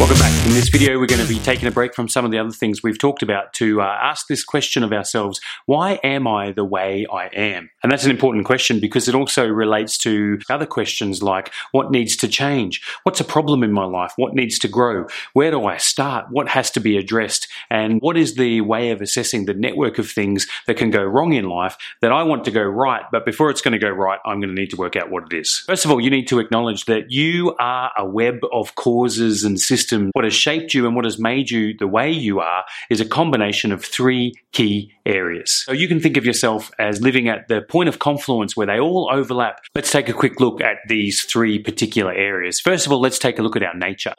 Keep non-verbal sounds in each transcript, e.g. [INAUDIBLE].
Welcome back. In this video, we're going to be taking a break from some of the other things we've talked about to uh, ask this question of ourselves why am I the way I am? And that's an important question because it also relates to other questions like what needs to change? What's a problem in my life? What needs to grow? Where do I start? What has to be addressed? And what is the way of assessing the network of things that can go wrong in life that I want to go right? But before it's going to go right, I'm going to need to work out what it is. First of all, you need to acknowledge that you are a web of causes and systems what has shaped you and what has made you the way you are is a combination of three key areas. So you can think of yourself as living at the point of confluence where they all overlap. Let's take a quick look at these three particular areas. First of all, let's take a look at our nature.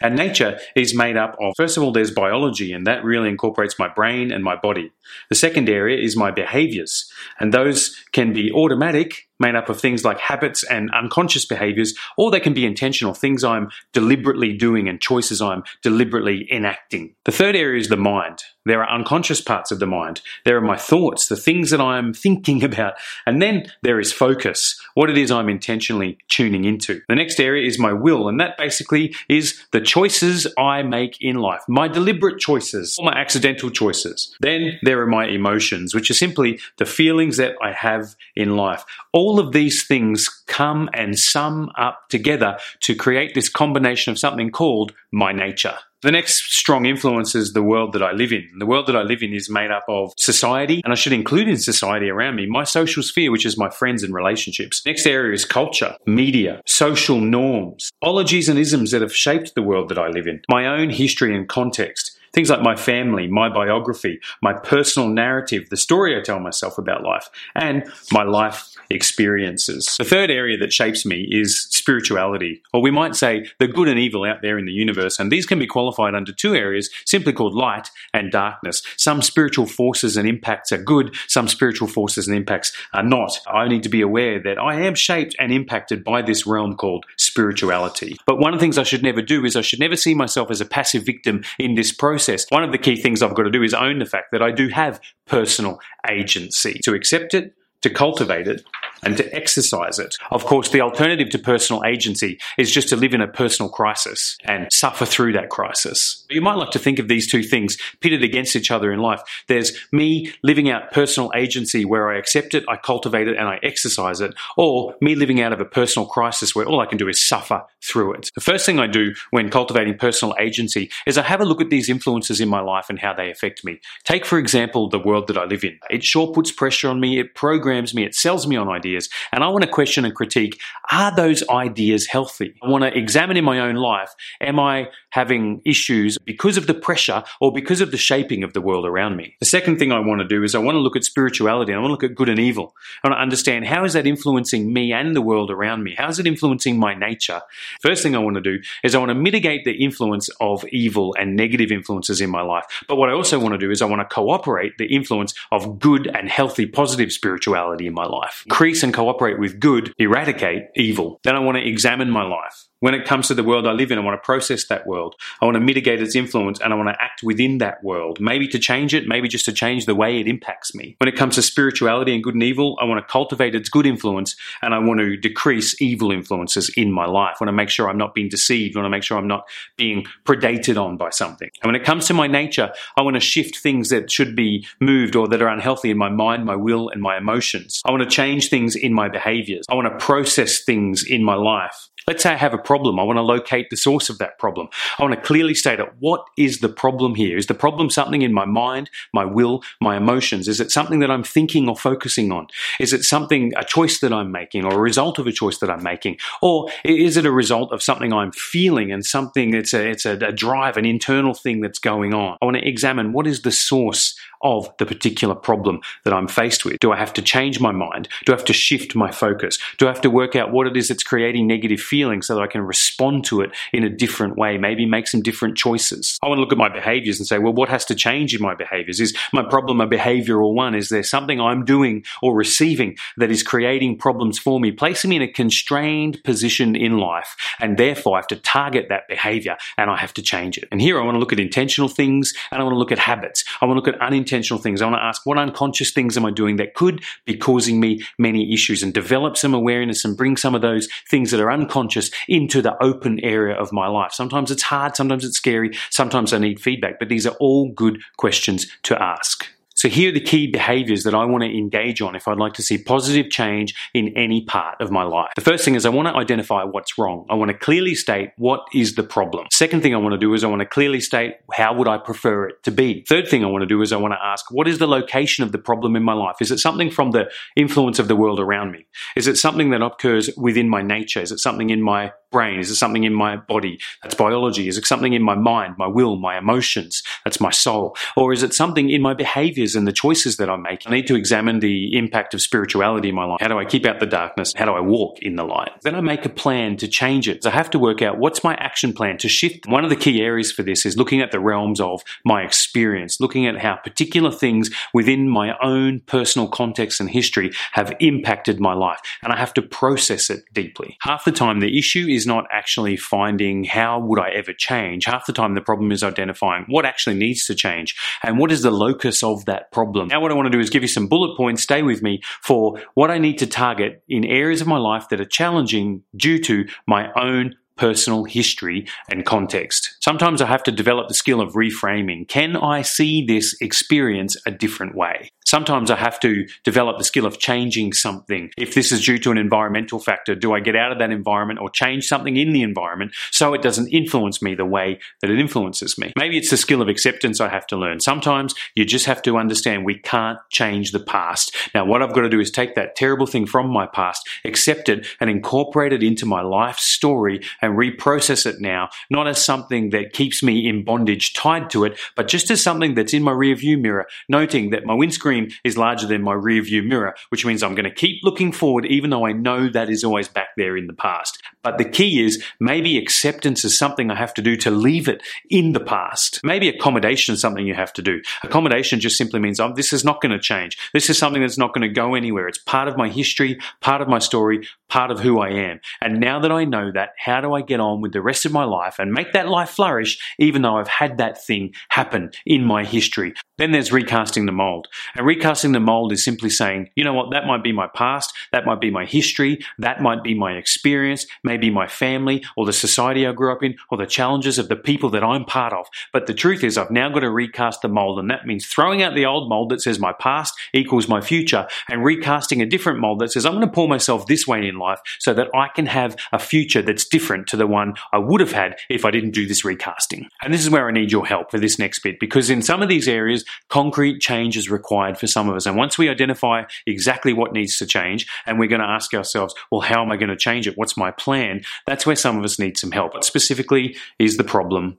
And nature is made up of, first of all, there's biology, and that really incorporates my brain and my body. The second area is my behaviors, and those can be automatic, made up of things like habits and unconscious behaviors, or they can be intentional, things I'm deliberately doing and choices I'm deliberately enacting. The third area is the mind. There are unconscious parts of the mind. There are my thoughts, the things that I'm thinking [LAUGHS] about. And then there is focus, what it is I'm intentionally tuning into. The next area is my will, and that basically is the choices I make in life, my deliberate choices, or my accidental choices. Then there are my emotions, which are simply the feelings that I have in life. All of these things come and sum up together to create this combination of something called my nature. The next strong influence is the world that I live in. The world that I live in is made up of society, and I should include in society around me my social sphere, which is my friends and relationships. Next area is culture, media, social norms, ologies and isms that have shaped the world that I live in, my own history and context. Things like my family, my biography, my personal narrative, the story I tell myself about life, and my life experiences. The third area that shapes me is spirituality, or we might say the good and evil out there in the universe. And these can be qualified under two areas simply called light and darkness. Some spiritual forces and impacts are good, some spiritual forces and impacts are not. I need to be aware that I am shaped and impacted by this realm called spirituality. But one of the things I should never do is I should never see myself as a passive victim in this process. One of the key things I've got to do is own the fact that I do have personal agency. To accept it, to cultivate it, and to exercise it. Of course, the alternative to personal agency is just to live in a personal crisis and suffer through that crisis. You might like to think of these two things pitted against each other in life. There's me living out personal agency where I accept it, I cultivate it, and I exercise it, or me living out of a personal crisis where all I can do is suffer through it. The first thing I do when cultivating personal agency is I have a look at these influences in my life and how they affect me. Take, for example, the world that I live in. It sure puts pressure on me, it programs me, it sells me on ideas, and I want to question and critique are those ideas healthy? I want to examine in my own life am I having issues because of the pressure or because of the shaping of the world around me? The second thing I want to do is I want to look at spirituality I want to look at good and evil. I want to understand how is that influencing me and the world around me? How is it influencing my nature? First thing I want to do is I want to mitigate the influence of evil and negative influences in my life. But what I also want to do is I want to cooperate the influence of good and healthy, positive spirituality in my life. Increase and cooperate with good, eradicate evil. Then I want to examine my life when it comes to the world I live in, I want to process that world. I want to mitigate its influence and I want to act within that world. Maybe to change it, maybe just to change the way it impacts me. When it comes to spirituality and good and evil, I want to cultivate its good influence and I want to decrease evil influences in my life. I want to make sure I'm not being deceived. I want to make sure I'm not being predated on by something. And when it comes to my nature, I want to shift things that should be moved or that are unhealthy in my mind, my will, and my emotions. I want to change things in my behaviors. I want to process things in my life. Let's say I have a problem. I want to locate the source of that problem. I want to clearly state it. What is the problem here? Is the problem something in my mind, my will, my emotions? Is it something that I'm thinking or focusing on? Is it something, a choice that I'm making or a result of a choice that I'm making? Or is it a result of something I'm feeling and something, it's a, it's a, a drive, an internal thing that's going on? I want to examine what is the source of the particular problem that I'm faced with? Do I have to change my mind? Do I have to shift my focus? Do I have to work out what it is that's creating negative feelings so that I can respond to it in a different way? Maybe make some different choices. I want to look at my behaviors and say, well, what has to change in my behaviors? Is my problem a behavioral one? Is there something I'm doing or receiving that is creating problems for me, placing me in a constrained position in life? And therefore, I have to target that behavior and I have to change it. And here I want to look at intentional things and I want to look at habits. I want to look at unintentional things. I want to ask what unconscious things am I doing that could be causing me many issues and develop some awareness and bring some of those things that are unconscious into the open area of my life. Sometimes it's hard, sometimes it's scary, sometimes I need feedback, but these are all good questions to ask. So here are the key behaviors that I want to engage on if I'd like to see positive change in any part of my life. The first thing is I want to identify what's wrong. I want to clearly state what is the problem. Second thing I want to do is I want to clearly state how would I prefer it to be. Third thing I want to do is I want to ask what is the location of the problem in my life? Is it something from the influence of the world around me? Is it something that occurs within my nature? Is it something in my brain? Is it something in my body? That's biology. Is it something in my mind, my will, my emotions? That's my soul. Or is it something in my behaviors and the choices that I make? I need to examine the impact of spirituality in my life. How do I keep out the darkness? How do I walk in the light? Then I make a plan to change it. So I have to work out what's my action plan to shift. One of the key areas for this is looking at the realms of my experience, looking at how particular things within my own personal context and history have impacted my life. And I have to process it deeply. Half the time, the issue is not actually finding how would I ever change. Half the time, the problem is identifying what actually needs to change and what is the locus of that problem. Now, what I want to do is give you some bullet points, stay with me, for what I need to target in areas of my life that are challenging due to my own personal history and context. Sometimes I have to develop the skill of reframing. Can I see this experience a different way? Sometimes I have to develop the skill of changing something. If this is due to an environmental factor, do I get out of that environment or change something in the environment so it doesn't influence me the way that it influences me? Maybe it's the skill of acceptance I have to learn. Sometimes you just have to understand we can't change the past. Now, what I've got to do is take that terrible thing from my past, accept it, and incorporate it into my life story and reprocess it now, not as something that keeps me in bondage tied to it, but just as something that's in my rearview mirror, noting that my windscreen is larger than my rear view mirror, which means I'm going to keep looking forward even though I know that is always back there in the past. But the key is maybe acceptance is something I have to do to leave it in the past. Maybe accommodation is something you have to do. Accommodation just simply means oh, this is not going to change. This is something that's not going to go anywhere. It's part of my history, part of my story, part of who I am. And now that I know that, how do I get on with the rest of my life and make that life flourish even though I've had that thing happen in my history? Then there's recasting the mold. And recasting the mold is simply saying, you know what, that might be my past, that might be my history, that might be my experience, maybe my family or the society I grew up in or the challenges of the people that I'm part of. But the truth is, I've now got to recast the mold, and that means throwing out the old mold that says my past equals my future and recasting a different mold that says I'm going to pull myself this way in life so that I can have a future that's different to the one I would have had if I didn't do this recasting. And this is where I need your help for this next bit because in some of these areas, concrete change is required for some of us. And once we identify exactly what needs to change, and we're going to ask ourselves, well, how am I going to change it? What's my plan? That's where some of us need some help. What specifically is the problem?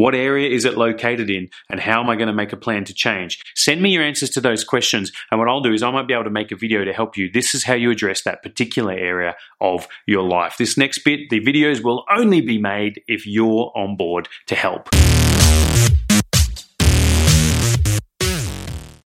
What area is it located in? And how am I going to make a plan to change? Send me your answers to those questions. And what I'll do is I might be able to make a video to help you. This is how you address that particular area of your life. This next bit, the videos will only be made if you're on board to help.